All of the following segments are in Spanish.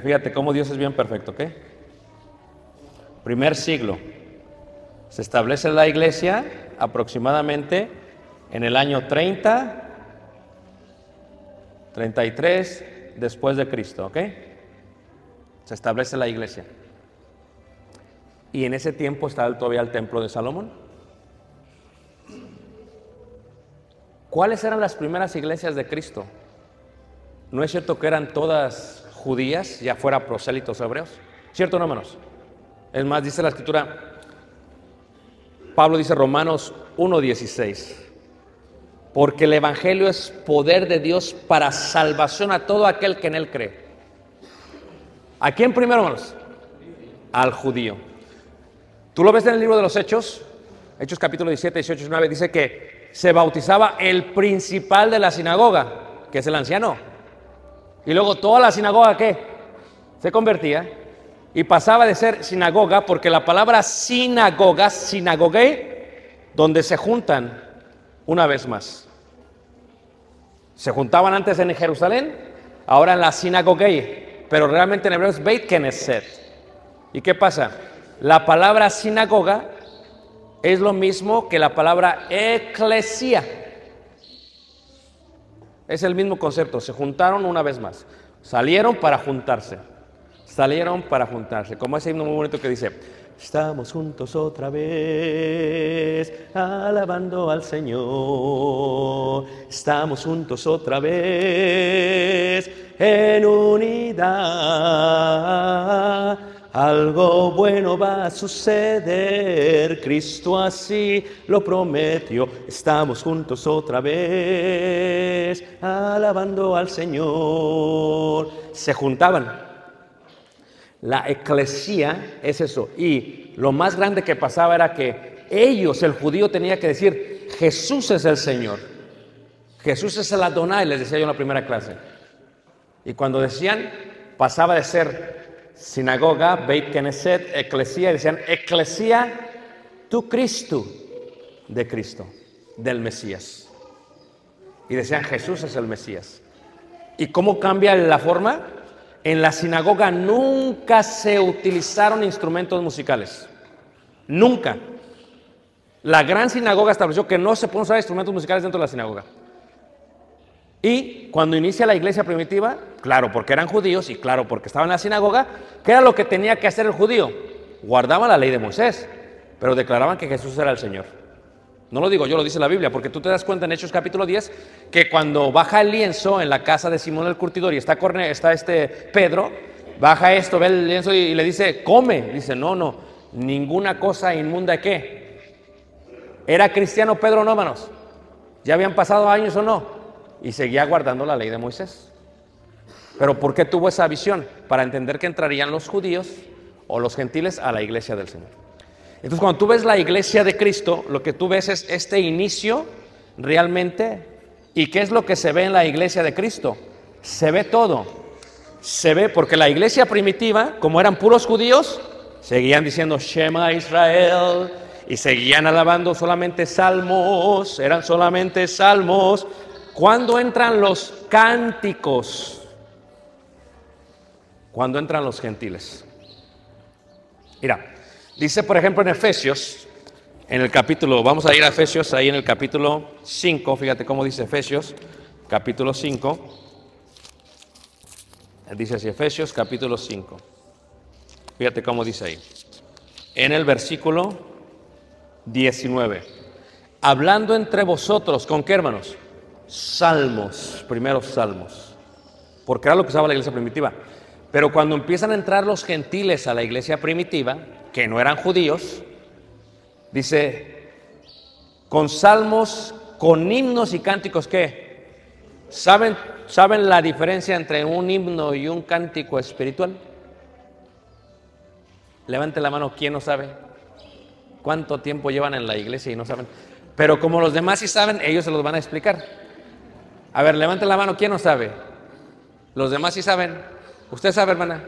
Fíjate cómo Dios es bien perfecto, ¿ok? Primer siglo. Se establece la iglesia aproximadamente en el año 30, 33 después de Cristo, ¿ok? Se establece la iglesia. Y en ese tiempo estaba todavía el templo de Salomón. ¿Cuáles eran las primeras iglesias de Cristo? ¿No es cierto que eran todas judías, ya fuera prosélitos hebreos? ¿Cierto no, hermanos? Es más, dice la escritura, Pablo dice Romanos 1.16, porque el Evangelio es poder de Dios para salvación a todo aquel que en él cree. ¿A quién primero, hermanos? Al judío. Tú lo ves en el libro de los Hechos, Hechos capítulo 17, 18 y 19, dice que se bautizaba el principal de la sinagoga, que es el anciano. Y luego toda la sinagoga, ¿qué? Se convertía y pasaba de ser sinagoga, porque la palabra sinagoga, sinagogue, donde se juntan una vez más. Se juntaban antes en Jerusalén, ahora en la sinagogue, pero realmente en hebreo es Beit Knesset. ¿Y qué pasa? La palabra sinagoga es lo mismo que la palabra eclesia. Es el mismo concepto, se juntaron una vez más. Salieron para juntarse. Salieron para juntarse. Como ese himno muy bonito que dice, estamos juntos otra vez, alabando al Señor. Estamos juntos otra vez, en unidad. Algo bueno va a suceder, Cristo así lo prometió. Estamos juntos otra vez, alabando al Señor. Se juntaban. La eclesía es eso. Y lo más grande que pasaba era que ellos, el judío, tenía que decir, Jesús es el Señor. Jesús es el Adonai, les decía yo en la primera clase. Y cuando decían, pasaba de ser sinagoga, Beit Knesset, eclesía, y decían, eclesía tu Cristo, de Cristo, del Mesías. Y decían, Jesús es el Mesías. ¿Y cómo cambia la forma? En la sinagoga nunca se utilizaron instrumentos musicales. Nunca. La gran sinagoga estableció que no se pueden usar instrumentos musicales dentro de la sinagoga. Y cuando inicia la iglesia primitiva, claro, porque eran judíos y claro, porque estaban en la sinagoga, ¿qué era lo que tenía que hacer el judío? Guardaban la ley de Moisés, pero declaraban que Jesús era el Señor. No lo digo yo, lo dice la Biblia, porque tú te das cuenta en Hechos capítulo 10 que cuando baja el lienzo en la casa de Simón el curtidor y está, Corne- está este Pedro, baja esto, ve el lienzo y, le dice, come. Dice, no, no, ninguna cosa inmunda que. ¿Era cristiano Pedro hermanos? ¿Ya habían pasado años o no? Y seguía guardando la ley de Moisés. Pero ¿por qué tuvo esa visión? Para entender que entrarían los judíos o los gentiles a la iglesia del Señor. Entonces, cuando tú ves la iglesia de Cristo, lo que tú ves es este inicio realmente. ¿Y qué es lo que se ve en la iglesia de Cristo? Se ve todo. Se ve porque la iglesia primitiva, como eran puros judíos, seguían diciendo Shema Israel y seguían alabando solamente salmos, eran solamente salmos. Cuando entran los cánticos? Cuando entran los gentiles. Mira, dice por ejemplo en Efesios, en el capítulo, vamos a ir a Efesios, ahí en el capítulo 5, fíjate cómo dice Efesios, capítulo 5. Dice así, Efesios capítulo 5. Fíjate cómo dice ahí. En el versículo 19. Hablando entre vosotros, ¿con qué hermanos? Salmos, primeros salmos. Porque era lo que usaba la iglesia primitiva. Pero cuando empiezan a entrar los gentiles a la iglesia primitiva, que no eran judíos, dice, con salmos, con himnos y cánticos, ¿qué? ¿Saben, ¿Saben la diferencia entre un himno y un cántico espiritual? Levante la mano, ¿quién no sabe? ¿Cuánto tiempo llevan en la iglesia y no saben? Pero como los demás sí saben, ellos se los van a explicar. A ver, levante la mano, ¿quién no sabe? Los demás sí saben. ¿Usted sabe, hermana?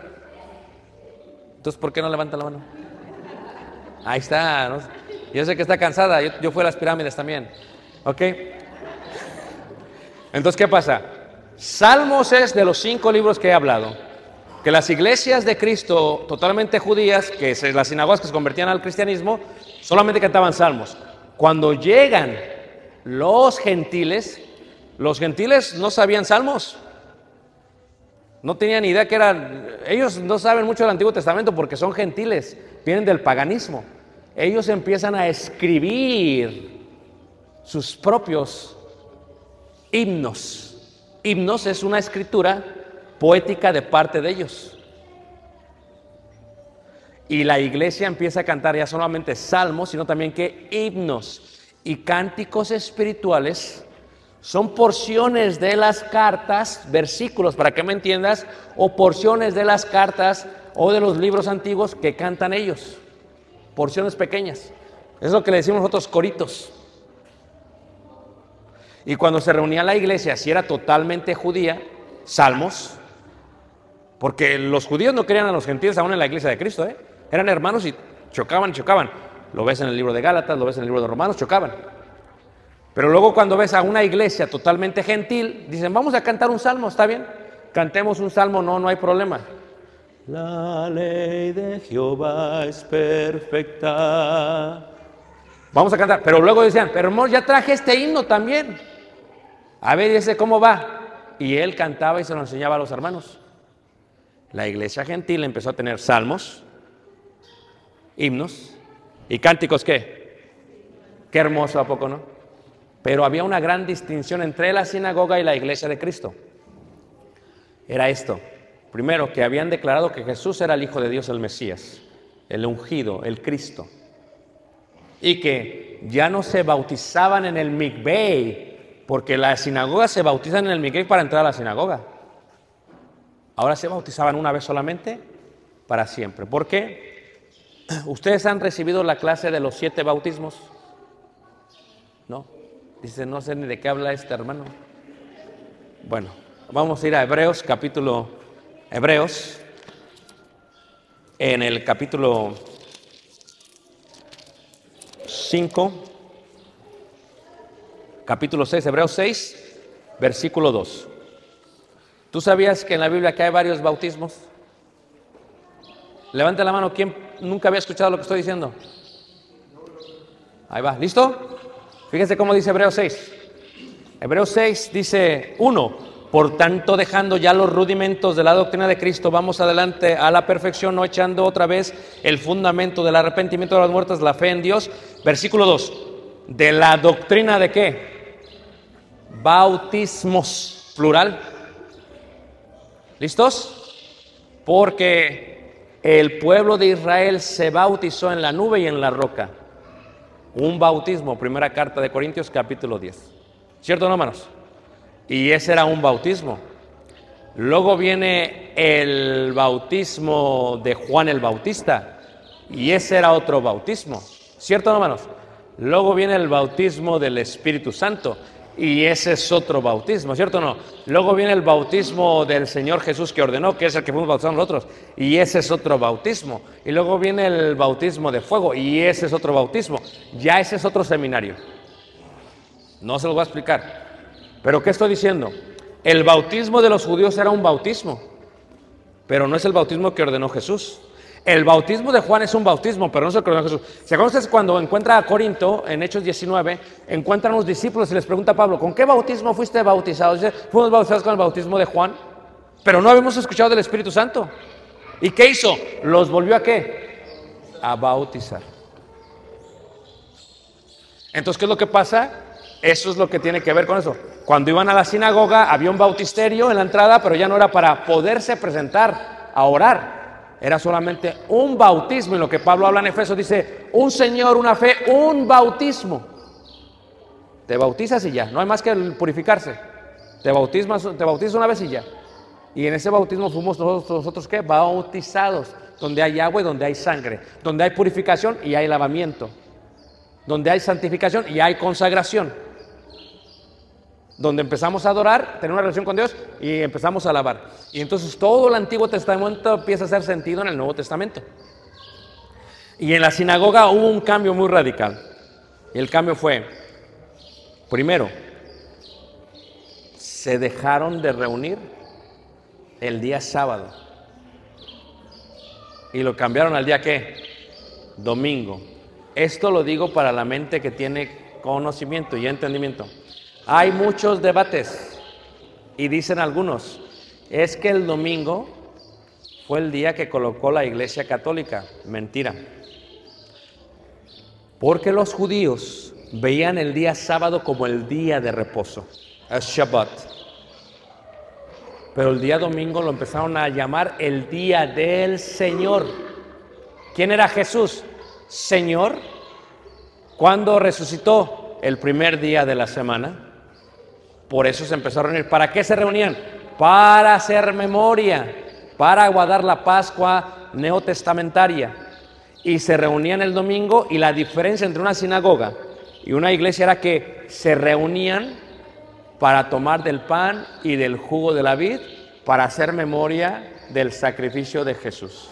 Entonces, ¿por qué no levanta la mano? Ahí está. ¿no? Yo sé que está cansada. Yo, yo fui a las pirámides también. ¿Ok? Entonces, ¿qué pasa? Salmos es de los cinco libros que he hablado. Que las iglesias de Cristo, totalmente judías, que se- las sinagogas que se convertían al cristianismo, solamente cantaban salmos. Cuando llegan los gentiles, los gentiles no sabían salmos. No tenían idea que eran. Ellos no saben mucho del Antiguo Testamento porque son gentiles, vienen del paganismo. Ellos empiezan a escribir sus propios himnos. Himnos es una escritura poética de parte de ellos. Y la iglesia empieza a cantar ya solamente salmos, sino también que himnos y cánticos espirituales son porciones de las cartas, versículos, para que me entiendas, o porciones de las cartas o de los libros antiguos que cantan ellos. Porciones pequeñas. Es lo que le decimos nosotros coritos. Y cuando se reunía la iglesia, si era totalmente judía, salmos, porque los judíos no querían a los gentiles aún en la iglesia de Cristo, ¿eh? eran hermanos y chocaban, chocaban. Lo ves en el libro de Gálatas, lo ves en el libro de Romanos, chocaban. Pero luego cuando ves a una iglesia totalmente gentil, dicen, vamos a cantar un salmo, ¿está bien? Cantemos un salmo, no, no hay problema. La ley de Jehová es perfecta. Vamos a cantar, pero luego decían, pero hermano, ya traje este himno también. A ver, ese cómo va. Y él cantaba y se lo enseñaba a los hermanos. La iglesia gentil empezó a tener salmos, himnos y cánticos, ¿qué? Qué hermoso, ¿a poco no? Pero había una gran distinción entre la sinagoga y la iglesia de Cristo. Era esto. Primero, que habían declarado que Jesús era el Hijo de Dios, el Mesías, el ungido, el Cristo. Y que ya no se bautizaban en el Mikvei, porque las sinagogas se bautizan en el Mikvei para entrar a la sinagoga. Ahora se bautizaban una vez solamente para siempre. ¿Por qué? ¿Ustedes han recibido la clase de los siete bautismos? ¿No? Dice, no sé ni de qué habla este hermano. Bueno, vamos a ir a Hebreos, capítulo Hebreos, en el capítulo 5, capítulo 6, Hebreos 6, versículo 2. ¿Tú sabías que en la Biblia que hay varios bautismos? Levante la mano, ¿quién nunca había escuchado lo que estoy diciendo? Ahí va, ¿listo? Fíjense cómo dice Hebreos 6. Hebreos 6 dice 1. Por tanto, dejando ya los rudimentos de la doctrina de Cristo, vamos adelante a la perfección, no echando otra vez el fundamento del arrepentimiento de las muertas, la fe en Dios. Versículo 2. de la doctrina de qué? Bautismos, plural. ¿Listos? Porque el pueblo de Israel se bautizó en la nube y en la roca. Un bautismo, primera carta de Corintios capítulo 10. ¿Cierto, no, hermanos? Y ese era un bautismo. Luego viene el bautismo de Juan el Bautista. Y ese era otro bautismo. ¿Cierto, no, hermanos? Luego viene el bautismo del Espíritu Santo. Y ese es otro bautismo, ¿cierto no? Luego viene el bautismo del Señor Jesús que ordenó, que es el que fuimos bautizados nosotros. Y ese es otro bautismo. Y luego viene el bautismo de fuego. Y ese es otro bautismo. Ya ese es otro seminario. No se lo voy a explicar. Pero ¿qué estoy diciendo? El bautismo de los judíos era un bautismo, pero no es el bautismo que ordenó Jesús. El bautismo de Juan es un bautismo, pero no es el que ordenó Jesús. ¿Se acuerdan ustedes cuando encuentra a Corinto, en Hechos 19, encuentran a los discípulos y les pregunta a Pablo, ¿con qué bautismo fuiste bautizado? Dice, fuimos bautizados con el bautismo de Juan, pero no habíamos escuchado del Espíritu Santo. ¿Y qué hizo? Los volvió a qué? A bautizar. Entonces, ¿qué es lo que pasa? Eso es lo que tiene que ver con eso. Cuando iban a la sinagoga había un bautisterio en la entrada, pero ya no era para poderse presentar a orar. Era solamente un bautismo. Y lo que Pablo habla en Efesios dice, un Señor, una fe, un bautismo. Te bautizas y ya, no hay más que purificarse. Te bautismas, te bautizas una vez y ya. Y en ese bautismo fuimos nosotros, nosotros ¿qué? Bautizados, donde hay agua y donde hay sangre, donde hay purificación y hay lavamiento, donde hay santificación y hay consagración donde empezamos a adorar, tener una relación con Dios y empezamos a alabar. Y entonces todo el Antiguo Testamento empieza a hacer sentido en el Nuevo Testamento. Y en la sinagoga hubo un cambio muy radical. Y el cambio fue, primero, se dejaron de reunir el día sábado. Y lo cambiaron al día qué? Domingo. Esto lo digo para la mente que tiene conocimiento y entendimiento. Hay muchos debates y dicen algunos, es que el domingo fue el día que colocó la Iglesia Católica. Mentira. Porque los judíos veían el día sábado como el día de reposo, el Shabbat. Pero el día domingo lo empezaron a llamar el día del Señor. ¿Quién era Jesús? Señor. ¿Cuándo resucitó? El primer día de la semana. Por eso se empezó a reunir. ¿Para qué se reunían? Para hacer memoria, para aguardar la Pascua neotestamentaria. Y se reunían el domingo y la diferencia entre una sinagoga y una iglesia era que se reunían para tomar del pan y del jugo de la vid para hacer memoria del sacrificio de Jesús.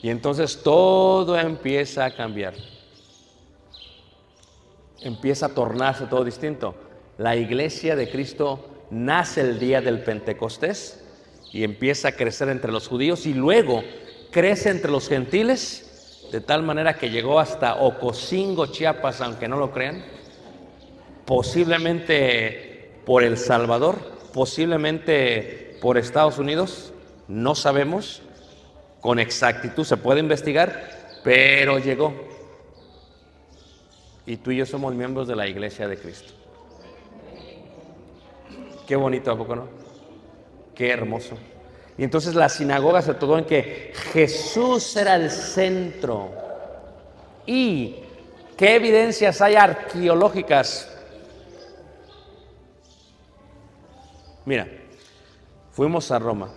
Y entonces todo empieza a cambiar empieza a tornarse todo distinto. La iglesia de Cristo nace el día del Pentecostés y empieza a crecer entre los judíos y luego crece entre los gentiles de tal manera que llegó hasta Ocosingo, Chiapas, aunque no lo crean, posiblemente por El Salvador, posiblemente por Estados Unidos, no sabemos, con exactitud se puede investigar, pero llegó y tú y yo somos miembros de la iglesia de Cristo. Qué bonito, ¿a poco no? Qué hermoso. Y entonces la sinagoga se trató en que Jesús era el centro. ¿Y qué evidencias hay arqueológicas? Mira, fuimos a Roma.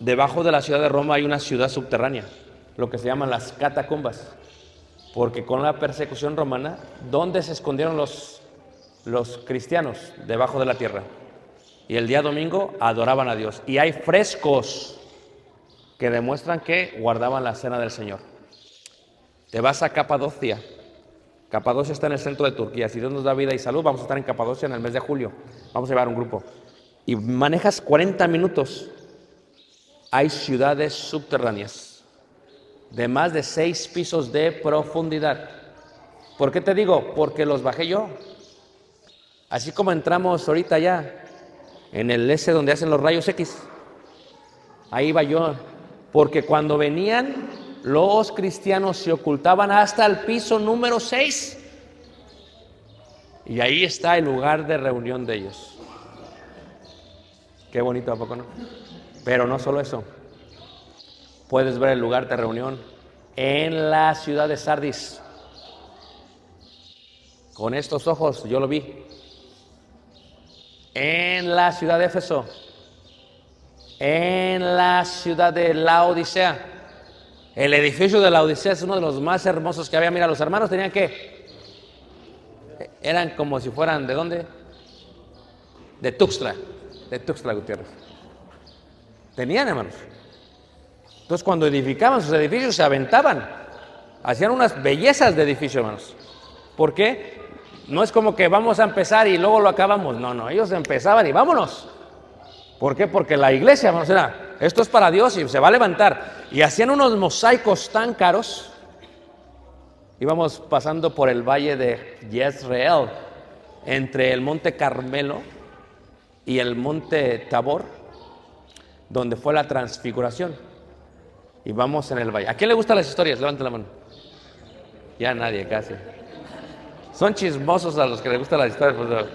Debajo de la ciudad de Roma hay una ciudad subterránea, lo que se llaman las catacumbas. Porque con la persecución romana, ¿dónde se escondieron los, los cristianos? Debajo de la tierra. Y el día domingo adoraban a Dios. Y hay frescos que demuestran que guardaban la cena del Señor. Te vas a Capadocia. Capadocia está en el centro de Turquía. Si Dios nos da vida y salud, vamos a estar en Capadocia en el mes de julio. Vamos a llevar un grupo. Y manejas 40 minutos. Hay ciudades subterráneas de más de seis pisos de profundidad. ¿Por qué te digo? Porque los bajé yo. Así como entramos ahorita ya en el S donde hacen los rayos X. Ahí iba yo. Porque cuando venían los cristianos se ocultaban hasta el piso número 6. Y ahí está el lugar de reunión de ellos. Qué bonito, ¿a poco no? Pero no solo eso. Puedes ver el lugar de reunión en la ciudad de Sardis. Con estos ojos yo lo vi. En la ciudad de Éfeso. En la ciudad de la Odisea. El edificio de la Odisea es uno de los más hermosos que había. Mira, los hermanos tenían que. Eran como si fueran, ¿de dónde? De Tuxtla. De Tuxtla Gutiérrez. Tenían, hermanos. Entonces, cuando edificaban sus edificios, se aventaban. Hacían unas bellezas de edificio, hermanos. ¿Por qué? No es como que vamos a empezar y luego lo acabamos. No, no, ellos empezaban y vámonos. ¿Por qué? Porque la iglesia, hermanos, era, esto es para Dios y se va a levantar. Y hacían unos mosaicos tan caros. Íbamos pasando por el valle de Jezreel, entre el monte Carmelo y el monte Tabor, donde fue la transfiguración. Y vamos en el valle. ¿A quién le gustan las historias? Levante la mano. Ya nadie, casi. Son chismosos a los que les gustan las historias. pues,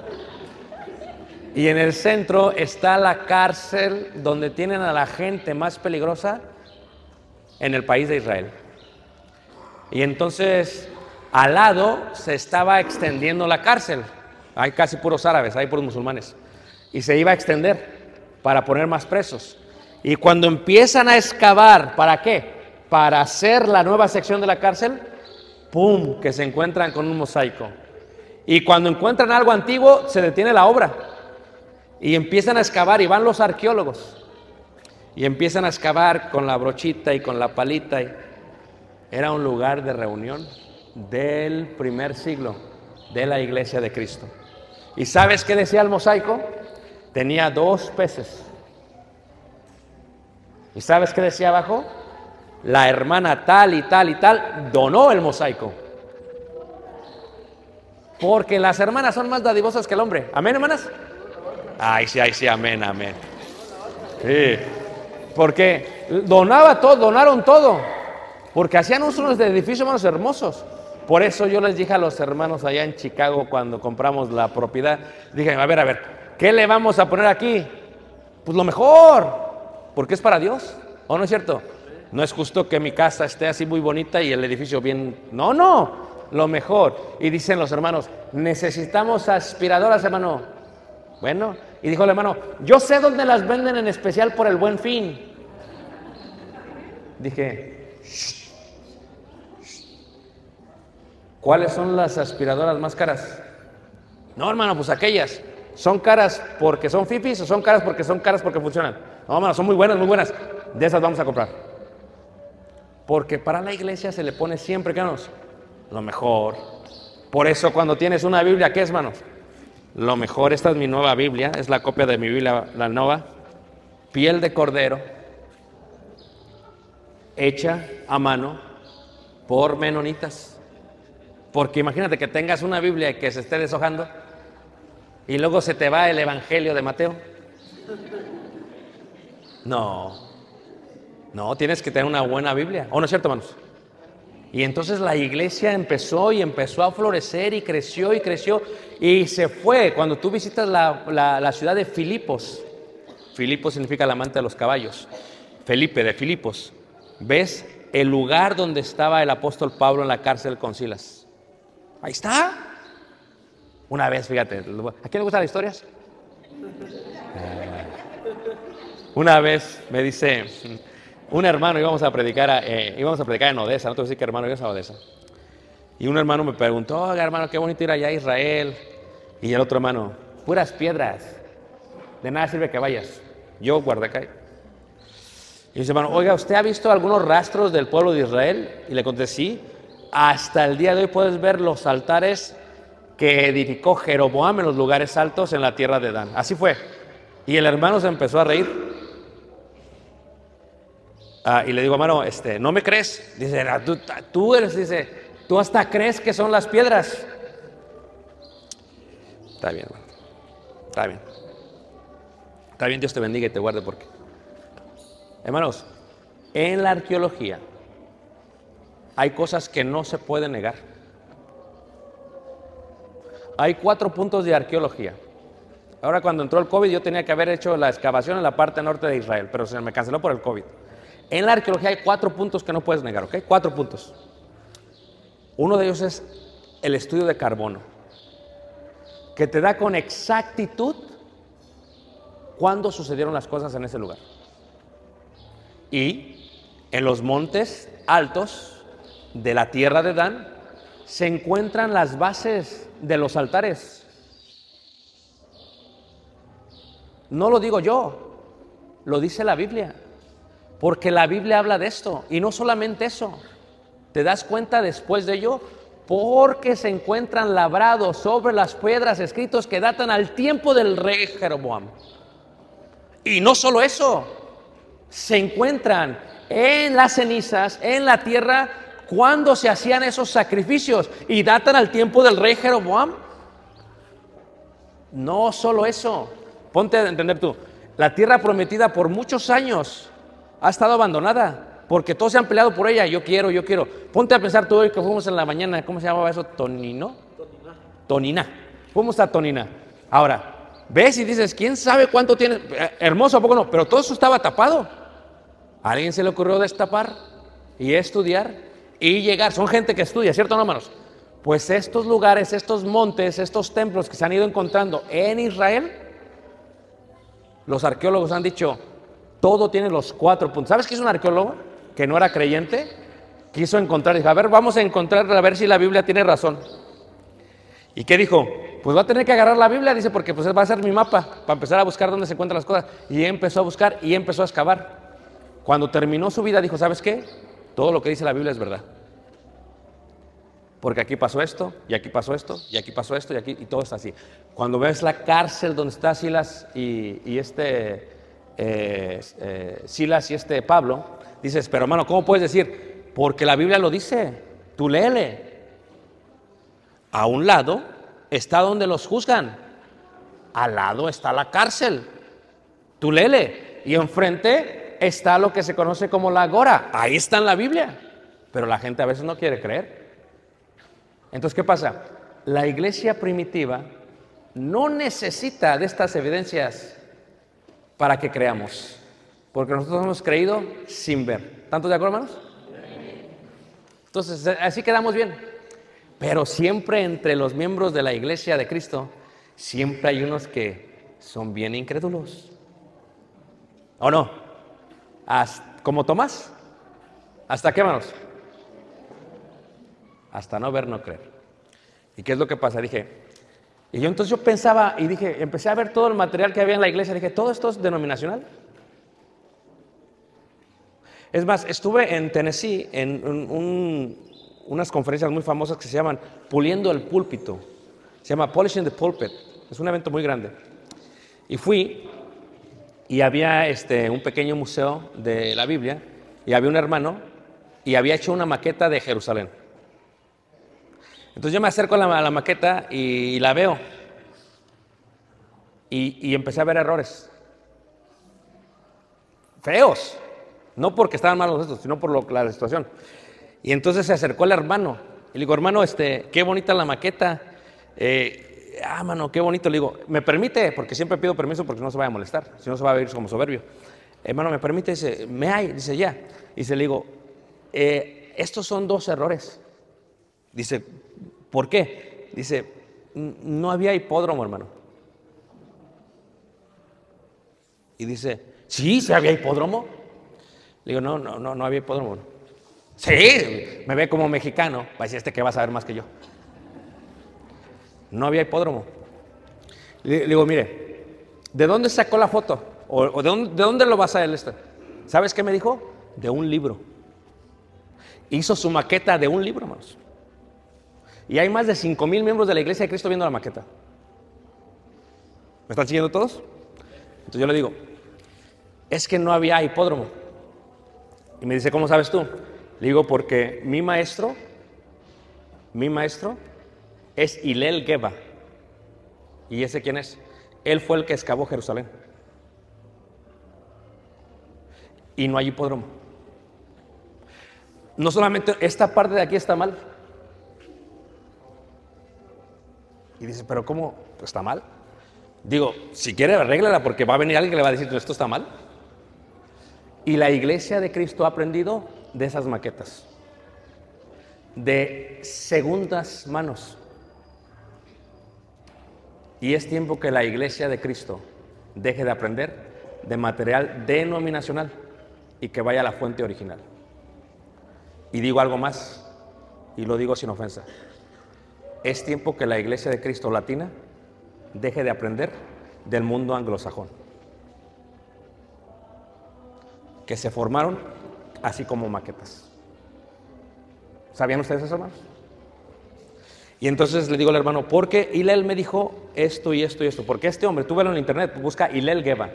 y en el centro está la cárcel donde tienen a la gente más peligrosa en el país de Israel. Y entonces al lado se estaba extendiendo la cárcel. Hay casi puros árabes, hay puros musulmanes. Y se iba a extender para poner más presos. Y cuando empiezan a excavar, ¿para qué? Para hacer la nueva sección de la cárcel, ¡pum! Que se encuentran con un mosaico. Y cuando encuentran algo antiguo, se detiene la obra. Y empiezan a excavar y van los arqueólogos. Y empiezan a excavar con la brochita y con la palita. Era un lugar de reunión del primer siglo de la iglesia de Cristo. ¿Y sabes qué decía el mosaico? Tenía dos peces. ¿Y sabes qué decía abajo? La hermana tal y tal y tal donó el mosaico. Porque las hermanas son más dadivosas que el hombre. ¿Amén, hermanas? Ay, sí, ay, sí, amén, amén. Sí. Porque donaba todo, donaron todo. Porque hacían unos edificios, hermanos, hermosos. Por eso yo les dije a los hermanos allá en Chicago cuando compramos la propiedad, dije, a ver, a ver, ¿qué le vamos a poner aquí? Pues lo mejor, porque es para Dios. ¿O no es cierto? No es justo que mi casa esté así muy bonita y el edificio bien... No, no, lo mejor. Y dicen los hermanos, necesitamos aspiradoras, hermano. Bueno, y dijo el hermano, yo sé dónde las venden en especial por el buen fin. Dije, "Shh, shh. ¿cuáles son las aspiradoras más caras? No, hermano, pues aquellas. ¿Son caras porque son fifis o son caras porque son caras porque funcionan? No, hermano, son muy buenas, muy buenas. De esas vamos a comprar. Porque para la iglesia se le pone siempre, hermanos, lo mejor. Por eso cuando tienes una Biblia, ¿qué es, hermanos? Lo mejor, esta es mi nueva Biblia, es la copia de mi Biblia, la nueva. Piel de cordero, hecha a mano por menonitas. Porque imagínate que tengas una Biblia que se esté deshojando y luego se te va el Evangelio de Mateo. No, no, tienes que tener una buena Biblia. ¿O no es cierto, hermanos? Y entonces la iglesia empezó y empezó a florecer y creció y creció y se fue. Cuando tú visitas la, la- la ciudad de Filipos, Filipos significa el amante de los caballos, Felipe de Filipos, ves el lugar donde estaba el apóstol Pablo en la cárcel con Silas. Ahí está. Una vez, fíjate, ¿a quién le gustan las historias? Una vez me dice un hermano, íbamos a predicar, eh, íbamos a predicar en Odessa, no te voy a decir que hermano, íbamos a Odessa. Y un hermano me preguntó, oiga hermano, qué bonito ir allá a Israel. Y el otro hermano, puras piedras, de nada sirve que vayas. Yo guardé acá. Y dice, hermano, oiga, ¿usted ha visto algunos rastros del pueblo de Israel? Y le contesté, sí. Hasta el día de hoy puedes ver los altares que edificó Jeroboam en los lugares altos en la tierra de Dan. Así fue. Y el hermano se empezó a reír. Ah, y le digo, hermano, este, ¿no me crees? Dice, "Ah, tú, tú eres, dice, tú hasta crees que son las piedras. Está bien, hermano. Está bien. Está bien, Dios te bendiga y te guarde porque. Hermanos, en la arqueología hay cosas que no se pueden negar. Hay cuatro puntos de arqueología. Ahora cuando entró el COVID yo tenía que haber hecho la excavación en la parte norte de Israel, pero se me canceló por el COVID. En la arqueología hay cuatro puntos que no puedes negar, ¿ok? Cuatro puntos. Uno de ellos es el estudio de carbono, que te da con exactitud cuándo sucedieron las cosas en ese lugar. Y en los montes altos de la tierra de Dan se encuentran las bases de los altares. No lo digo yo, lo dice la Biblia. Porque la Biblia habla de esto. Y no solamente eso. ¿Te das cuenta después de ello? Porque se encuentran labrados sobre las piedras escritos que datan al tiempo del rey Jeroboam. Y no solo eso, se encuentran en las cenizas, en la tierra, cuando se hacían esos sacrificios y datan al tiempo del rey Jeroboam. No solo eso, ponte a entender tú, la tierra prometida por muchos años ha estado abandonada porque todos se han peleado por ella. Yo quiero, yo quiero. Ponte a pensar tú hoy que fuimos en la mañana, ¿cómo se llamaba eso? Tonino. Tonina. Fuimos a Tonina. Ahora, ves y dices, ¿quién sabe cuánto tiene? Eh, Hermoso, ¿a poco no? Pero todo eso estaba tapado. ¿A alguien se le ocurrió destapar y estudiar y llegar? Son gente que estudia, ¿cierto, no, hermanos? Pues estos lugares, estos montes, estos templos que se han ido encontrando en Israel, los arqueólogos han dicho, todo tiene los cuatro puntos. ¿Sabes qué es un arqueólogo? Que no era creyente, quiso encontrar, dijo, a ver, vamos a encontrar, a ver si la Biblia tiene razón. ¿Y qué dijo? Pues va a tener que agarrar la Biblia, dice, porque pues va a ser mi mapa, para empezar a buscar dónde se encuentran las cosas. Y empezó a buscar y empezó a excavar. Cuando terminó su vida dijo, ¿sabes qué? Todo lo que dice la Biblia es verdad. Porque aquí pasó esto, y aquí pasó esto, y aquí pasó esto, y aquí, y todo está así. Cuando ves la cárcel donde está Silas y, este eh, eh, Silas y este Pablo, dices, pero hermano, ¿cómo puedes decir? Porque la Biblia lo dice, tú léele. A un lado está donde los juzgan, al lado está la cárcel, tú léele. Y enfrente está lo que se conoce como la agora, ahí está en la Biblia, pero la gente a veces no quiere creer. Entonces, ¿qué pasa? La iglesia primitiva no necesita de estas evidencias para que creamos. Porque nosotros hemos creído sin ver. ¿Tantos de acuerdo, hermanos? Entonces, así quedamos bien. Pero siempre entre los miembros de la iglesia de Cristo, siempre hay unos que son bien incrédulos. ¿O no? Como Tomás. ¿Hasta qué, hermanos? Hasta no ver, no creer. ¿Y qué es lo que pasa? Dije, y yo entonces yo pensaba y dije, empecé a ver todo el material que había en la iglesia, dije, ¿todo esto es denominacional? Es más, estuve en Tennessee en un- un- unas conferencias muy famosas que se llaman Puliendo el Púlpito. Se llama Polishing the Pulpit. Es un evento muy grande. Y fui y había este, un pequeño museo de la Biblia y había un hermano y había hecho una maqueta de Jerusalén. Entonces yo me acerco a la, maqueta y, la veo. Y, y empecé a ver errores. Feos. No porque estaban malos estos, sino por lo- la situación. Y entonces se acercó el hermano. Y le digo, hermano, este, qué bonita la maqueta. Eh, ah, mano, qué bonito. Le digo, ¿me permite? Porque siempre pido permiso porque no se vaya a molestar. Si no se va a ver como soberbio. Hermano, ¿me permite? Dice, me hay. Dice, ya. Dice, le digo, "Eh, estos son dos errores. Dice, ¿por qué? Dice, "N- no había hipódromo, hermano. Y dice, sí, sí había hipódromo. Le digo, no, no, no, no había hipódromo. Sí, me ve como mexicano. Va a decir este que va a saber más que yo. No había hipódromo. Le, digo, mire, ¿de dónde sacó la foto? ¿O, o de, dónde, de dónde lo vas a él esto? ¿Sabes qué me dijo? De un libro. Hizo su maqueta de un libro, hermanos. Y hay más de 5 mil miembros de la iglesia de Cristo viendo la maqueta. ¿Me están siguiendo todos? Entonces yo le digo, es que no había hipódromo. Y me dice, ¿cómo sabes tú? Le digo, porque mi maestro, mi maestro es Hilel Geba. ¿Y ese quién es? Él fue el que excavó Jerusalén. Y no hay hipódromo. no solamente esta parte de aquí está mal. Y dice, pero ¿cómo está mal? Digo, si quiere arréglala porque va a venir alguien que le va a decir, esto está mal. Y la iglesia de Cristo ha aprendido de esas maquetas, de segundas manos. Y es tiempo que la iglesia de Cristo deje de aprender de material denominacional y que vaya a la fuente original. Y digo algo más, y lo digo sin ofensa. Es tiempo que la iglesia de Cristo latina deje de aprender del mundo anglosajón, que se formaron así como maquetas. ¿Sabían ustedes eso, hermanos? Y entonces le digo al hermano, ¿por qué Hillel me dijo esto y esto y esto? Porque este hombre, tú velo en internet, busca Hillel Geba,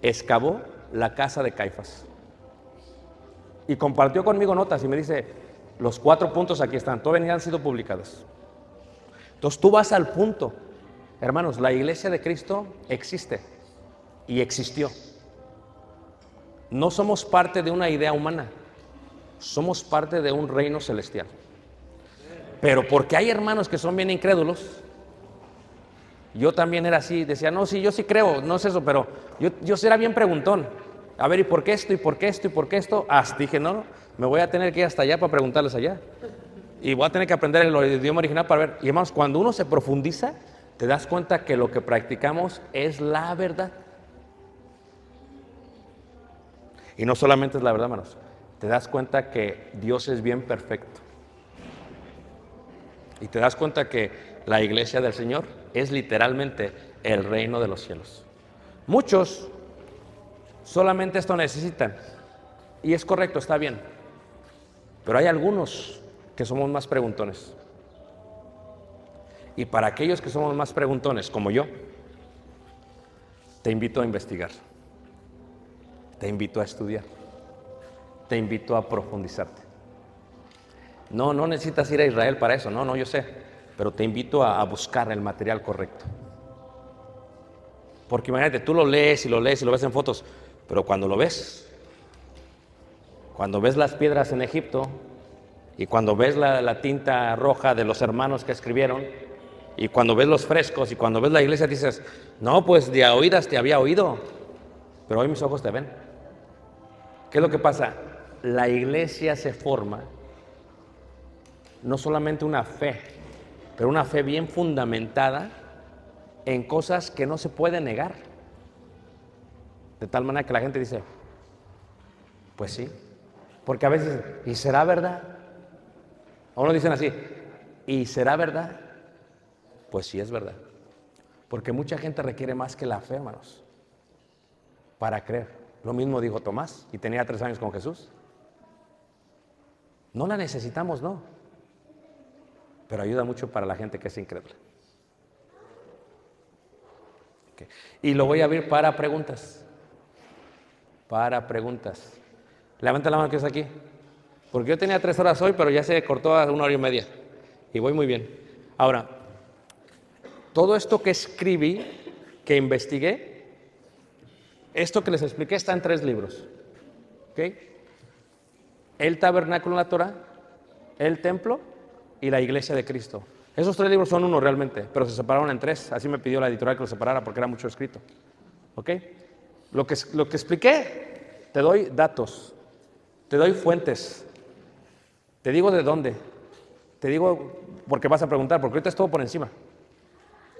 excavó la casa de Caifás. Y compartió conmigo notas y me dice, los cuatro puntos aquí están, todavía han sido publicados. Entonces tú vas al punto. Hermanos, la iglesia de Cristo existe y existió. No somos parte de una idea humana, somos parte de un reino celestial. Pero porque hay hermanos que son bien incrédulos, yo también era así, decía, no, sí, yo sí creo, no es eso, pero yo, yo era bien preguntón. A ver, ¿y por qué esto? ¿Y por qué esto? ¿Y por qué esto? Hasta dije, no, no, me voy a tener que ir hasta allá para preguntarles allá. Y voy a tener que aprender el idioma original para ver. Y hermanos, cuando uno se profundiza, te das cuenta que lo que practicamos es la verdad. Y no solamente es la verdad, hermanos. Te das cuenta que Dios es bien perfecto. Y te das cuenta que la iglesia del Señor es literalmente el reino de los cielos. Muchos solamente esto necesitan. Y es correcto, está bien. Pero hay algunos que somos más preguntones. Y para aquellos que somos más preguntones, como yo, te invito a investigar. Te invito a estudiar. Te invito a profundizarte. No, no necesitas ir a Israel para eso, no, no, yo sé, pero te invito a, buscar el material correcto. Porque imagínate, tú lo lees y lo lees y lo ves en fotos, pero cuando lo ves, cuando ves las piedras en Egipto y cuando ves la, la tinta roja de los hermanos que escribieron y cuando ves los frescos y cuando ves la iglesia dices, no, pues de oídas te había oído, pero hoy mis ojos te ven. ¿Qué es lo que pasa? La iglesia se forma no solamente una fe, pero una fe bien fundamentada en cosas que no se pueden negar. De tal manera que la gente dice, pues sí, porque a veces, ¿y será verdad? A uno dicen así, ¿y será verdad? Pues sí es verdad. Porque mucha gente requiere más que la fe, hermanos, para creer. Lo mismo dijo Tomás, y tenía tres años con Jesús. No la necesitamos, no pero ayuda mucho para la gente que es incrédula. Okay. Y lo voy a abrir para preguntas. Para preguntas. Levanta la mano que es aquí. Porque yo tenía tres horas hoy, pero ya se cortó a una hora y media. Y voy muy bien. Ahora, todo esto que escribí, que investigué, esto que les expliqué está en tres libros. ¿Okay? El tabernáculo en la Torah, el templo y la iglesia de Cristo. Esos tres libros son uno realmente, pero se separaron en tres. Así me pidió la editorial que los separara porque era mucho escrito. ¿Ok? Lo que, lo que expliqué, te doy datos, te doy fuentes, te digo de dónde, te digo porque vas a preguntar, porque ahorita es todo por encima.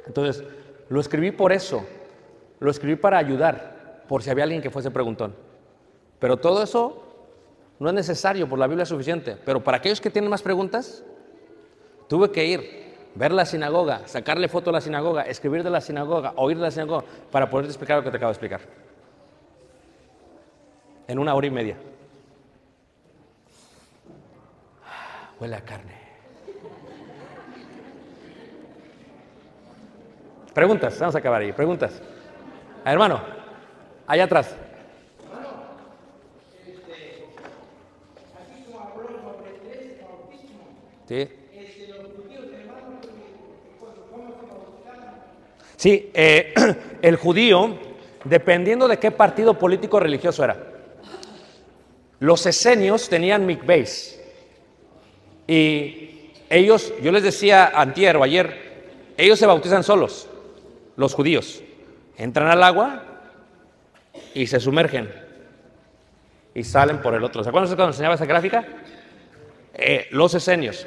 Entonces, lo escribí por eso, lo escribí para ayudar, por si había alguien que fuese preguntón. Pero todo eso no es necesario, por la Biblia es suficiente. Pero para aquellos que tienen más preguntas, Tuve que ir, ver la sinagoga, sacarle foto a la sinagoga, escribir de la sinagoga, oír de la sinagoga, para poder explicar lo que te acabo de explicar. En una hora y media. Huele a carne. Preguntas, vamos a acabar ahí. Preguntas. Hermano, allá atrás. Sí. Sí, eh, el judío, dependiendo de qué partido político religioso era. Los esenios tenían mikveis, Y ellos, yo les decía antier o ayer, ellos se bautizan solos, los judíos. Entran al agua y se sumergen y salen por el otro. ¿Se acuerdan cuando enseñaba esa gráfica? Eh, los esenios.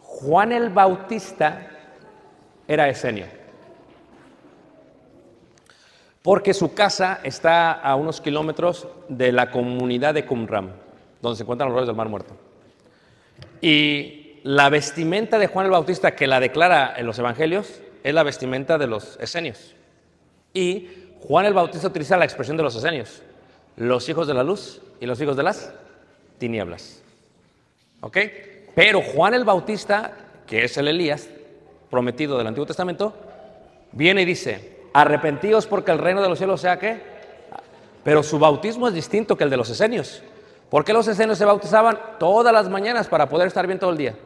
Juan el Bautista era esenio. Porque su casa está a unos kilómetros de la comunidad de Qumran, donde se encuentran los ríos del Mar Muerto. Y la vestimenta de Juan el Bautista que la declara en los evangelios es la vestimenta de los esenios. Y Juan el Bautista utiliza la expresión de los esenios, los hijos de la luz y los hijos de las tinieblas. ¿Ok? Pero Juan el Bautista, que es el Elías prometido del Antiguo Testamento, viene y dice, arrepentíos porque el reino de los cielos sea que... Pero su bautismo es distinto que el de los esenios. ¿Por qué los esenios se bautizaban todas las mañanas para poder estar bien todo el día?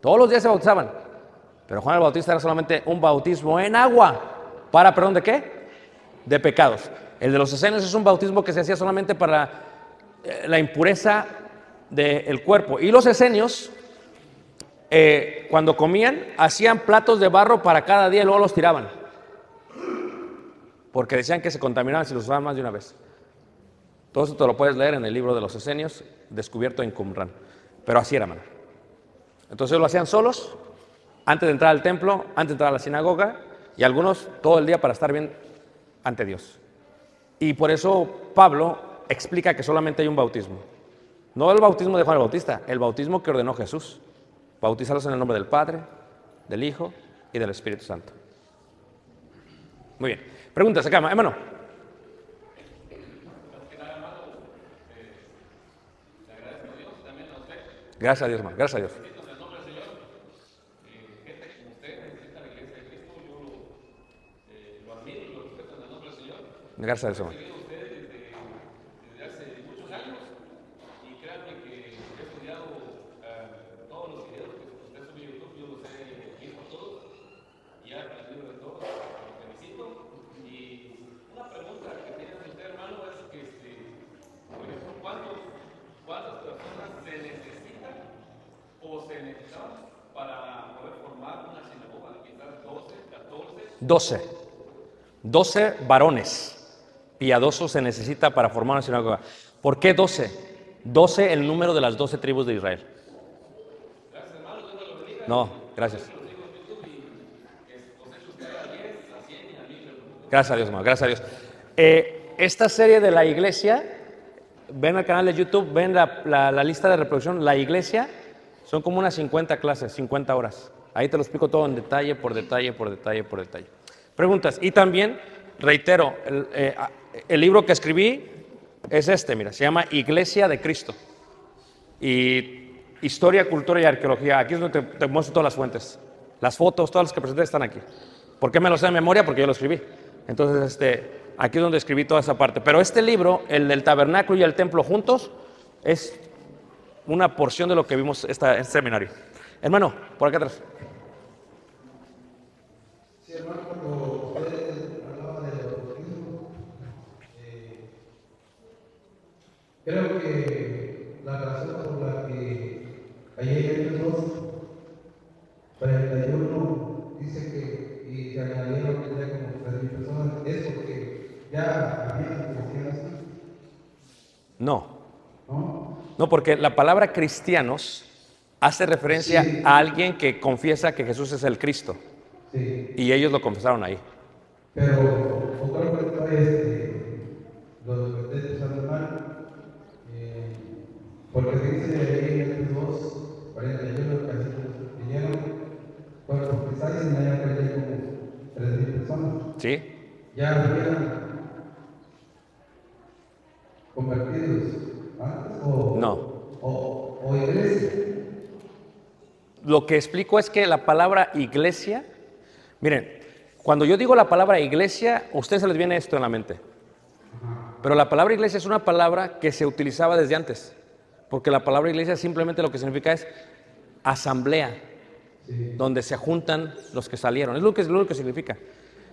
Todos los días se bautizaban. Pero Juan el Bautista era solamente un bautismo en agua. ¿Para perdón de qué? De pecados. El de los esenios es un bautismo que se hacía solamente para eh, la impureza del cuerpo. Y los esenios, eh, cuando comían, hacían platos de barro para cada día y luego los tiraban. Porque decían que se contaminaban si los usaban más de una vez. Todo eso te lo puedes leer en el libro de los esenios, descubierto en Qumran. Pero así era, mano. Entonces lo hacían solos, antes de entrar al templo, antes de entrar a la sinagoga, y algunos todo el día para estar bien ante Dios. Y por eso Pablo explica que solamente hay un bautismo. No el bautismo de Juan el Bautista, el bautismo que ordenó Jesús. Bautizarlos en el nombre del Padre, del Hijo y del Espíritu Santo. Muy bien. Preguntas acá, hermano. Gracias a Dios, hermano. Gracias a Dios. Gracias a Dios, hermano. ¿Cuántas personas se necesitan o se necesitaban para poder formar una sinagoga? Quizás 12, 14. 12. 12 varones piadosos se necesita para formar una sinagoga. ¿Por qué 12? 12 el número de las 12 tribus de Israel. No, gracias. Gracias a Dios, hermano, gracias a Dios. Eh, esta serie de la iglesia, ven al canal de YouTube, ven la lista de reproducción, la iglesia, son como unas 50 clases, 50 horas. Ahí te lo explico todo en detalle, por detalle, por detalle, por detalle. Preguntas. Y también, reitero, el, eh, el libro que escribí es este, mira, se llama Iglesia de Cristo. Y historia, cultura y arqueología. Aquí es donde te, te muestro todas las fuentes. Las fotos, todas las que presenté están aquí. ¿Por qué me lo sé de memoria? Porque yo lo escribí. Entonces, este, aquí es donde escribí toda esa parte. Pero este libro, el del tabernáculo y el templo juntos, es una porción de lo que vimos esta, este seminario. Hermano, por acá atrás. Hermano, cuando usted hablaba del eh, creo que la razón por la que ayer dos, 41, dice que y se añadieron que ya como 3.000 personas, es porque ya había cristianos, No, ¿no? no, porque la palabra cristianos hace referencia Sí. a alguien que confiesa que Jesús es el Cristo. Sí. Y ellos lo confesaron ahí. Pero otra cuestión es lo que ustedes están mal, eh, porque dice ahí en el 2, 41 versículos que cuando en como 3.000 personas, ¿Sí? ya habían convertidos antes o, No. o, o iglesia. Lo que explico es que la palabra iglesia, miren, cuando yo digo la palabra iglesia, a ustedes se les viene esto en la mente. Pero la palabra iglesia es una palabra que se utilizaba desde antes. Porque la palabra iglesia simplemente lo que significa es asamblea, donde se juntan los que salieron. Es lo que, es lo que significa.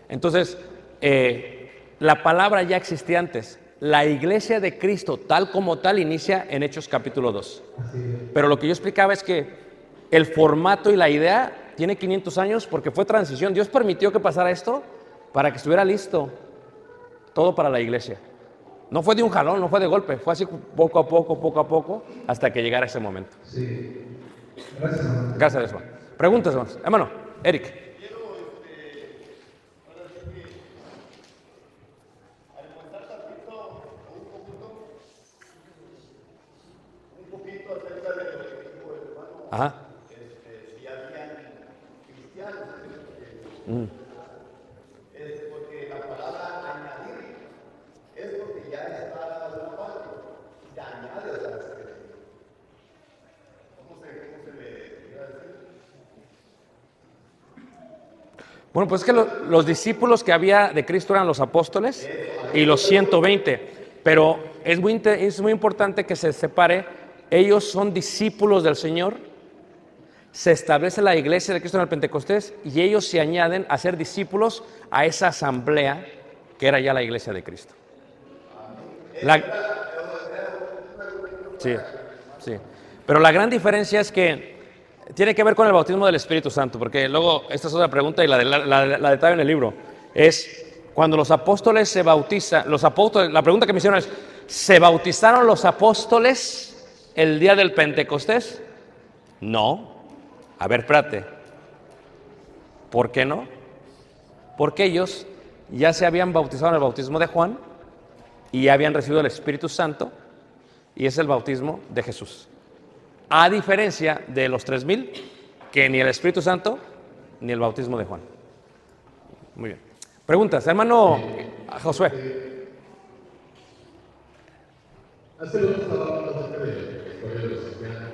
Entonces, eh, la palabra ya existía antes. la iglesia de Cristo tal como tal inicia en Hechos capítulo 2. Así es. Pero lo que yo explicaba es que el formato y la idea tiene 500 años porque fue transición. Dios permitió que pasara esto para que estuviera listo todo para la iglesia. No fue de un jalón, no fue de golpe, fue así poco a poco, poco a poco, hasta que llegara ese momento. Sí. Gracias, hermano. Gracias hermano. Preguntas, hermanos. Hermano, Eric. Ajá. Mm. Bueno, pues es que lo- los discípulos que había de Cristo eran los apóstoles y los 120, pero es muy, es muy importante que se separe, ellos son discípulos del Señor, se establece la iglesia de Cristo en el Pentecostés y ellos se añaden a ser discípulos a esa asamblea que era ya la iglesia de Cristo. La- Sí, sí. Pero la gran diferencia es que tiene que ver con el bautismo del Espíritu Santo, porque luego, esta es otra pregunta y la, de, la, en el libro, es cuando los apóstoles se bautizan, los apóstoles, la pregunta que me hicieron es, ¿se bautizaron los apóstoles el día del Pentecostés? No. A ver, espérate. ¿Por qué no? Porque ellos ya se habían bautizado en el bautismo de Juan y ya habían recibido el Espíritu Santo y es el bautismo de Jesús. A diferencia de los 3000, que ni el Espíritu Santo ni el bautismo de Juan. Muy bien. Preguntas, hermano Josué. Hace acerca de los cristianos,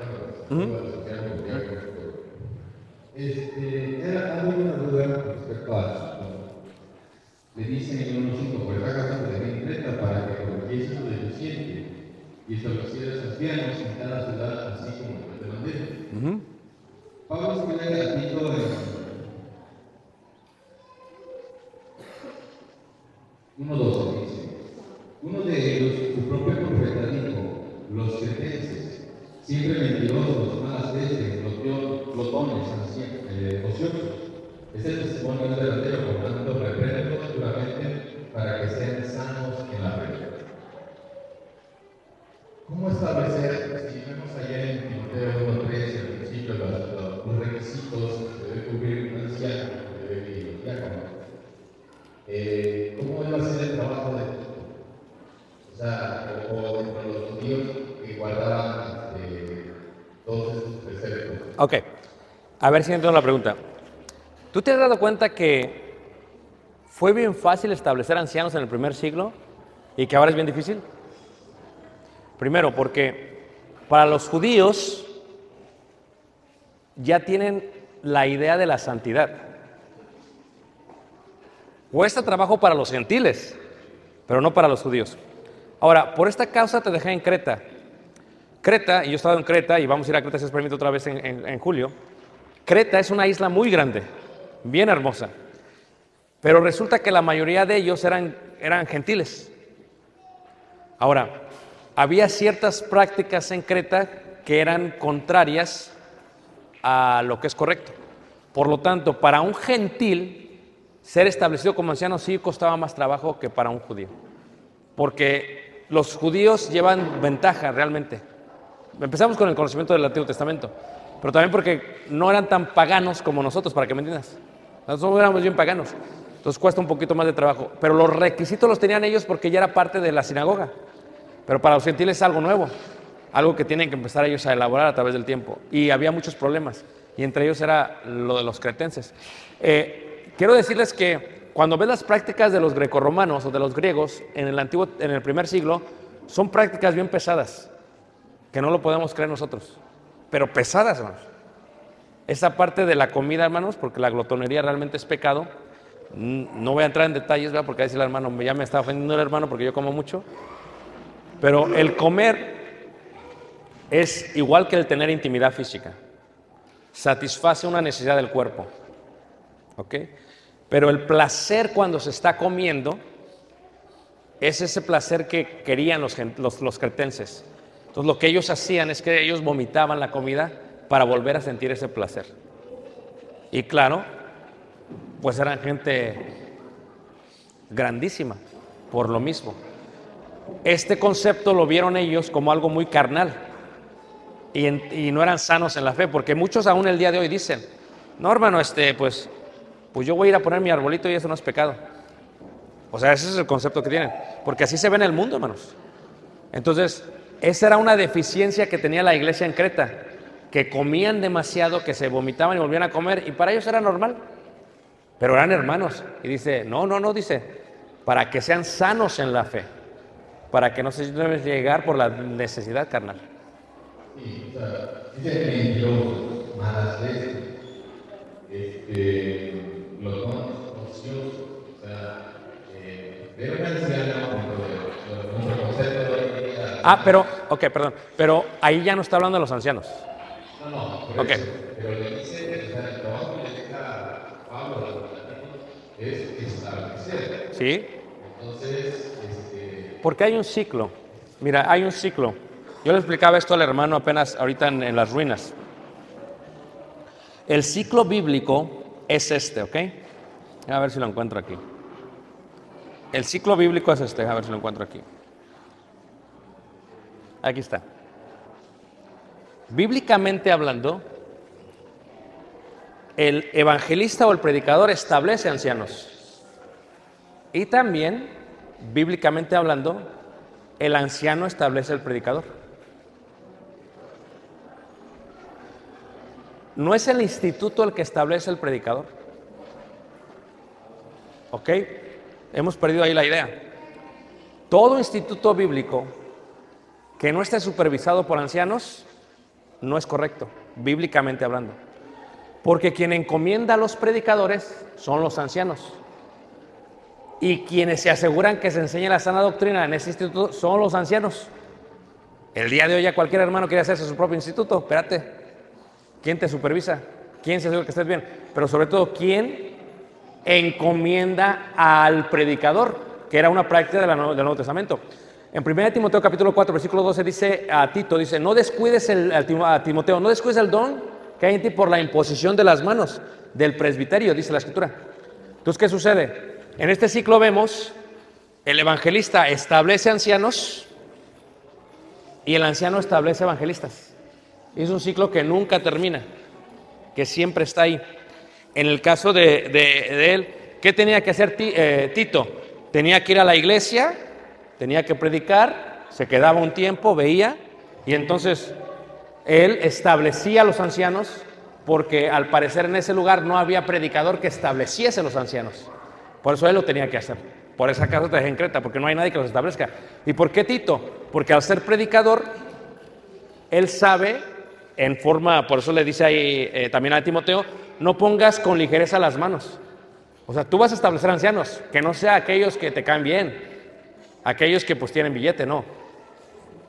bueno, de los cristianos que hay con esto. Este, era, había una duda respecto a eso. Le dicen en por esta casa te dejé en Creta para que corrigiese lo deficiente y establecieras ancianos en cada ciudad, así como yo te mandé. Pablo escribe a Tito en 1.12 dice, uno de ellos, su propio profeta, dijo, los cretenses, siempre mentirosos, malas veces, glotones, anci- eh, ociosos. Este testimonio es verdadero, por tanto, repréndelos duramente para que sean sanos en la fe. ¿Cómo establecer, si vemos allá en Timoteo 1.13, al principio, los, los- los requisitos que debe cubrir un anciano, que debe ir un diácono? Eh, ¿Cómo a ser el trabajo de o sea, o, o dentro de los judíos que guardaban Ok. A ver si entiendo la pregunta. ¿Tú te has dado cuenta que fue bien fácil establecer ancianos en el primer siglo y que ahora es bien difícil? Primero, porque para los judíos ya tienen la idea de la santidad. Cuesta trabajo para los gentiles, pero no para los judíos. Ahora, por esta causa te dejé en Creta. Creta, y yo he estado en Creta, y vamos a ir a Creta si os permite otra vez en, en- julio. Creta es una isla muy grande, bien hermosa, pero resulta que la mayoría de ellos eran, eran gentiles. Ahora, había ciertas prácticas en Creta que eran contrarias a lo que es correcto. Por lo tanto, para un gentil, ser establecido como anciano sí costaba más trabajo que para un judío. Porque los judíos llevan ventaja realmente. Empezamos con el conocimiento del Antiguo Testamento, pero también porque no eran tan paganos como nosotros, para que me entiendas. Nosotros éramos bien paganos, entonces cuesta un poquito más de trabajo. Pero los requisitos los tenían ellos porque ya era parte de la sinagoga. Pero para los gentiles es algo nuevo, algo que tienen que empezar ellos a elaborar a través del tiempo. Y había muchos problemas, y entre ellos era lo de los cretenses. Eh, quiero decirles que cuando ves las prácticas de los grecorromanos o de los griegos en el, antiguo, en el primer siglo, son prácticas bien pesadas, que no lo podemos creer nosotros, pero pesadas, hermanos. Esa parte de la comida, hermanos, porque la glotonería realmente es pecado. No voy a entrar en detalles, ¿verdad? porque a veces el hermano ya me está ofendiendo el hermano porque yo como mucho. Pero el comer es igual que el tener intimidad física. Satisface una necesidad del cuerpo. ¿Ok? Pero el placer cuando se está comiendo es ese placer que querían los, los, los cretenses. Entonces lo que ellos hacían es que ellos vomitaban la comida para volver a sentir ese placer. Y claro, pues eran gente grandísima por lo mismo. Este concepto lo vieron ellos como algo muy carnal y, no eran sanos en la fe, porque muchos aún el día de hoy dicen, no hermano, este, pues, pues yo voy a ir a poner mi arbolito y eso no es pecado. O sea, ese es el concepto que tienen, porque así se ve en el mundo, hermanos. Entonces, esa era una deficiencia que tenía la iglesia en Creta, que comían demasiado, que se vomitaban y volvían a comer, y para ellos era normal. Pero eran hermanos. Y dice, no, no, no, dice, para que sean sanos en la fe, para que no se deben llegar por la necesidad carnal. Sí, o sea, veces, este, los o sea, eh, anciano, dentro de nuestro concepto de hoy en día, Ah, pero, ok, perdón, pero ahí ya no está hablando de los ancianos. no, no, por Ok. eso, pero le dice, o sea, el trabajo que deja Pablo a los latinos es establecer. ¿Sí? Entonces, este, Porque hay un ciclo. Mira, hay un ciclo. Yo le explicaba esto al hermano apenas ahorita en, en las ruinas. El ciclo bíblico es este, ¿ok? A ver si lo encuentro aquí. El ciclo bíblico es este, a ver si lo encuentro aquí. Aquí está. Bíblicamente hablando, el evangelista o el predicador establece ancianos. Y también, bíblicamente hablando, el anciano establece el predicador. No es el instituto el que establece el predicador. ¿Ok? Hemos perdido ahí la idea. Todo instituto bíblico que no esté supervisado por ancianos no es correcto, bíblicamente hablando. Porque quien encomienda a los predicadores son los ancianos. Y quienes se aseguran que se enseña la sana doctrina en ese instituto son los ancianos. El día de hoy ya cualquier hermano quiere hacerse su propio instituto. Espérate. ¿Quién te supervisa? ¿Quién se asegura que estés bien? Pero sobre todo, ¿quién encomienda al predicador? Que era una práctica del Nuevo Testamento. En 1 Timoteo capítulo 4, versículo 12 dice a Tito, dice, no descuides el, Timoteo, no descuides el don que hay en ti por la imposición de las manos del presbiterio, dice la escritura. Entonces, ¿qué sucede? En este ciclo vemos, el evangelista establece ancianos y el anciano establece evangelistas. Es un ciclo que nunca termina, que siempre está ahí. En el caso de, de- él, ¿qué tenía que hacer eh, Tito? Tenía que ir a la iglesia, tenía que predicar, se quedaba un tiempo, veía, y entonces él establecía a los ancianos porque al parecer en ese lugar no había predicador que estableciese los ancianos. Por eso él lo tenía que hacer. Por esa casa te en Creta, porque no hay nadie que los establezca. ¿Y por qué Tito? Porque al ser predicador, él sabe, en forma, por eso le dice ahí eh, también a Timoteo, no pongas con ligereza las manos. O sea, tú vas a establecer ancianos, que no sea aquellos que te caen bien, aquellos que pues tienen billete, no.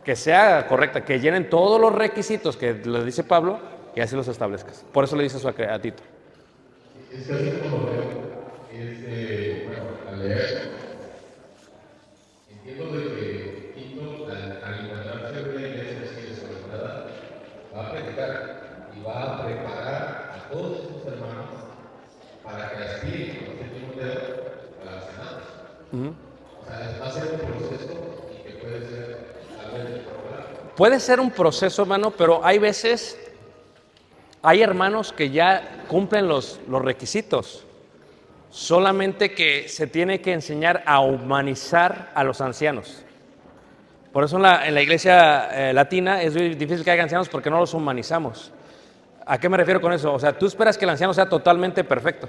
Que sea correcta, que llenen todos los requisitos que le dice Pablo y así los establezcas. Por eso le dice eso a, a Tito. es así como lo veo, es, eh, bueno, al leer, entiendo de que Tito, al, al encontrarse en una iglesia así desordenada, va a predicar y va a preparar a todos sus hermanos para que aspiren, como dice Timoteo, a la Senado. O sea, va a ser un proceso y que puede ser tal vez popular. Puede ser un proceso, hermano, pero hay veces, hay hermanos que ya cumplen los, los requisitos. Solamente que se tiene que enseñar a humanizar a los ancianos. Por eso en la, iglesia eh, latina es muy difícil que haya ancianos porque no los humanizamos. ¿A qué me refiero con eso? O sea, tú esperas que el anciano sea totalmente perfecto.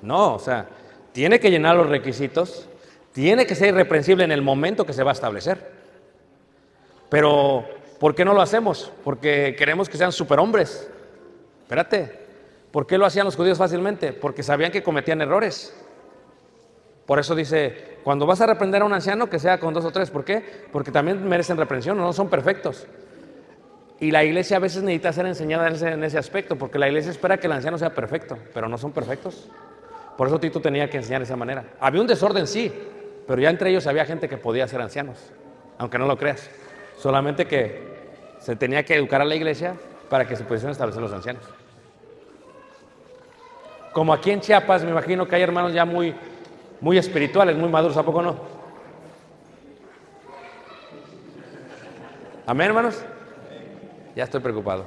No, o sea, tiene que llenar los requisitos, tiene que ser irreprensible en el momento que se va a establecer. Pero, ¿por qué no lo hacemos? Porque queremos que sean superhombres. Espérate, ¿por qué lo hacían los judíos fácilmente? Porque sabían que cometían errores. Por eso dice, cuando vas a reprender a un anciano, que sea con dos o tres. ¿Por qué? Porque también merecen reprensión, no son perfectos. Y la iglesia a veces necesita ser enseñada en ese, en ese aspecto, porque la iglesia espera que el anciano sea perfecto, pero no son perfectos. Por eso Tito tenía que enseñar de esa manera. Había un desorden, sí, Pero ya entre ellos había gente que podía ser ancianos, aunque no lo creas. Solamente que se tenía que educar a la iglesia para que se pudiesen establecer los ancianos. Como aquí en Chiapas, me imagino que hay hermanos ya muy, muy espirituales, muy maduros, ¿a poco no? Amén, hermanos. Ya estoy preocupado.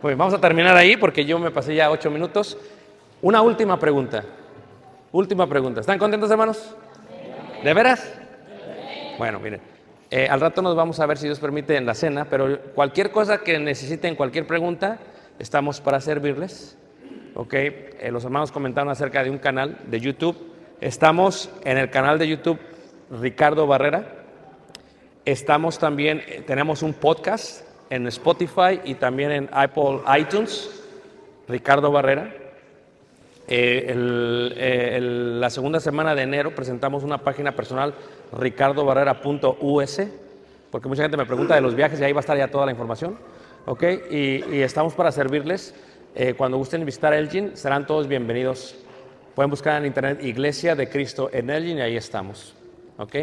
Pues vamos a terminar ahí porque yo me pasé ya ocho minutos. Una última pregunta. Última pregunta. ¿Están contentos, hermanos? ¿De veras? Bueno, miren. Eh, al rato nos vamos a ver si Dios permite en la cena, pero cualquier cosa que necesiten, cualquier pregunta, estamos para servirles. Ok, eh, los hermanos comentaron acerca de un canal de YouTube. Estamos en el canal de YouTube Ricardo Barrera. Estamos también, eh, tenemos un podcast en Spotify y también en Apple iTunes, Ricardo Barrera. Eh, la segunda semana de enero presentamos una página personal, ricardobarrera.us, porque mucha gente me pregunta de los viajes y ahí va a estar ya toda la información. ¿ok? Y, estamos para servirles. Eh, cuando gusten visitar Elgin, serán todos bienvenidos. Pueden buscar en internet Iglesia de Cristo en Elgin y ahí estamos. ¿ok?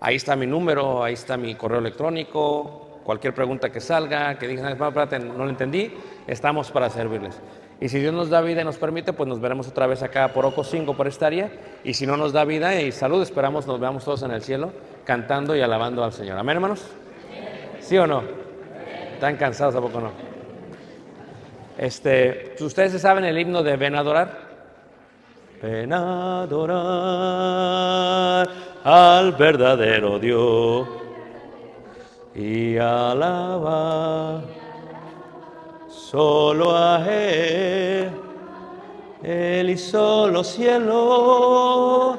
Ahí está mi número, ahí está mi correo electrónico, cualquier pregunta que salga, que digan, "Ah, espérate, no lo entendí, estamos para servirles. Y si Dios nos da vida y nos permite, pues nos veremos otra vez acá por Oco 5 por esta área. Y si no nos da vida y salud, esperamos nos veamos todos en el cielo cantando y alabando al Señor. Amén, hermanos. ¿Sí o no? ¿Están cansados a poco no? Este, ¿ustedes se saben el himno de Ven a adorar? Ven a adorar al verdadero Dios y alaba solo a Él. Él hizo los cielos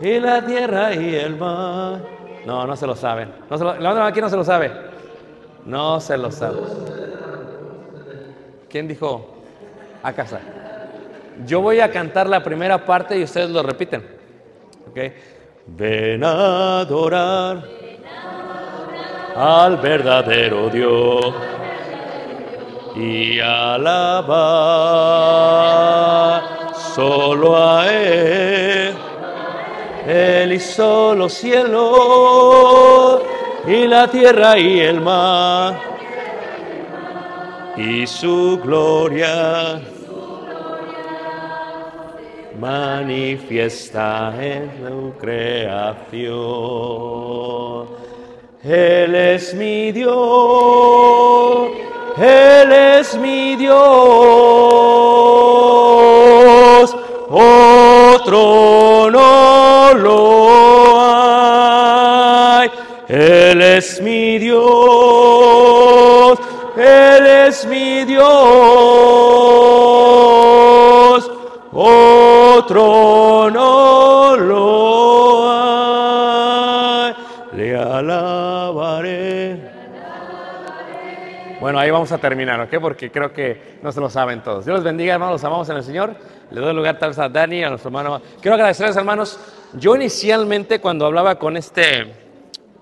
y la tierra y el mar. No, no se lo saben. No se lo, la otra aquí no se lo sabe. No se lo sabe. ¿Quién dijo? A casa. Yo voy a cantar la primera parte y ustedes lo repiten. ¿Ok? Ven a adorar al verdadero Dios y alabar solo a Él. Él hizo los cielos y la tierra y el mar y su gloria manifiesta en su creación. Él es mi Dios, Él es mi Dios, otro no lo hay. Él es mi Dios, Él es mi Dios, otro Bueno, ahí vamos a terminar, ¿ok? Porque creo que no se lo saben todos. Dios los bendiga, hermanos, los amamos en el Señor. Le doy lugar tal vez a Dani, a nuestro hermano. Quiero agradecerles, hermanos. Yo inicialmente, cuando hablaba con este,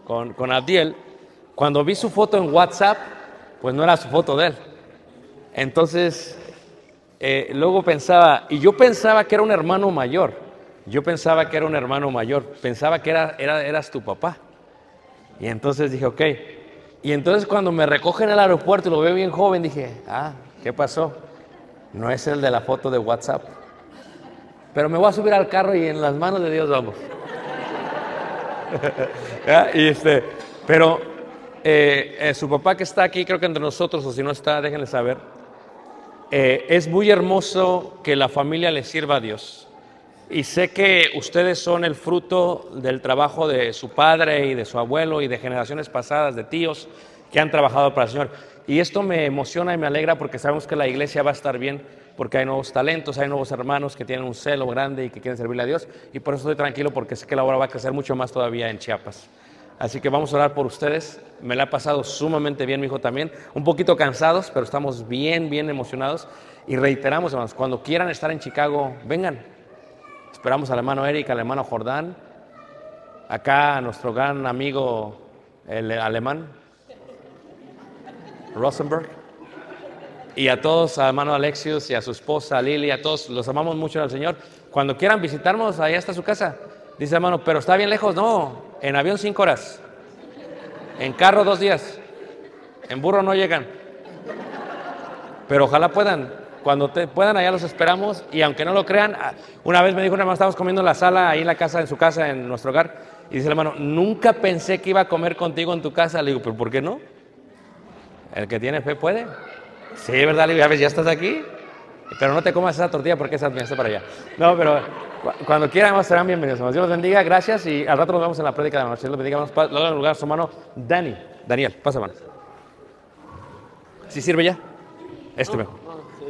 con, con cuando vi su foto en WhatsApp, pues no era su foto de él. Entonces, eh, luego pensaba, y yo pensaba que era un hermano mayor. Yo pensaba que era un hermano mayor. Pensaba que era, era, eras tu papá. Y entonces dije, ok. Y entonces cuando me recogen en el aeropuerto y lo veo bien joven, dije, ah, ¿qué pasó? No es el de la foto de WhatsApp. Pero me voy a subir al carro y en las manos de Dios vamos. Ya, y este, pero eh, eh, su papá que está aquí, creo que entre nosotros, o si no está, déjenle saber. Eh, es muy hermoso que la familia le sirva a Dios. Y sé que ustedes son el fruto del trabajo de su padre y de su abuelo y de generaciones pasadas, de tíos que han trabajado para el Señor. Y esto me emociona y me alegra porque sabemos que la iglesia va a estar bien, porque hay nuevos talentos, hay nuevos hermanos que tienen un celo grande y que quieren servirle a Dios. Y por eso estoy tranquilo porque sé que la obra va a crecer mucho más todavía en Chiapas. Así que vamos a orar por ustedes. Me la ha pasado sumamente bien, mi hijo también. Un poquito cansados, pero estamos bien, bien emocionados. Y reiteramos, hermanos, cuando quieran estar en Chicago, vengan. Esperamos al hermano Eric, al hermano Jordán, acá a nuestro gran amigo el alemán, Rosenberg, y a todos, al hermano Alexius y a su esposa Lili, a todos, los amamos mucho al Señor. Cuando quieran visitarnos, allá está su casa. Dice hermano, pero está bien lejos. No, en avión cinco horas. En carro dos días. En burro no llegan. Pero ojalá puedan. Cuando te puedan, allá los esperamos. Y aunque no lo crean, ah, una vez me dijo un hermano, estábamos comiendo en la sala, ahí en la casa, en su casa, en nuestro hogar. Y dice el hermano, nunca pensé que iba a comer contigo en tu casa. Le digo, ¿pero por qué no? El que tiene fe puede. Sí, ¿verdad? Le digo, ya ves, ya estás aquí. Pero no te comas esa tortilla porque esa está para allá. No, pero cu- cuando quieran, serán bienvenidos. Dios los bendiga, gracias. Y al rato nos vemos en la prédica de la noche. Dios los bendiga. Vamos a lugar a su hermano Dani. Daniel, pasa, hermano. ¿Sí sirve ya? Este mejor.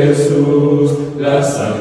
Jesús, la sangre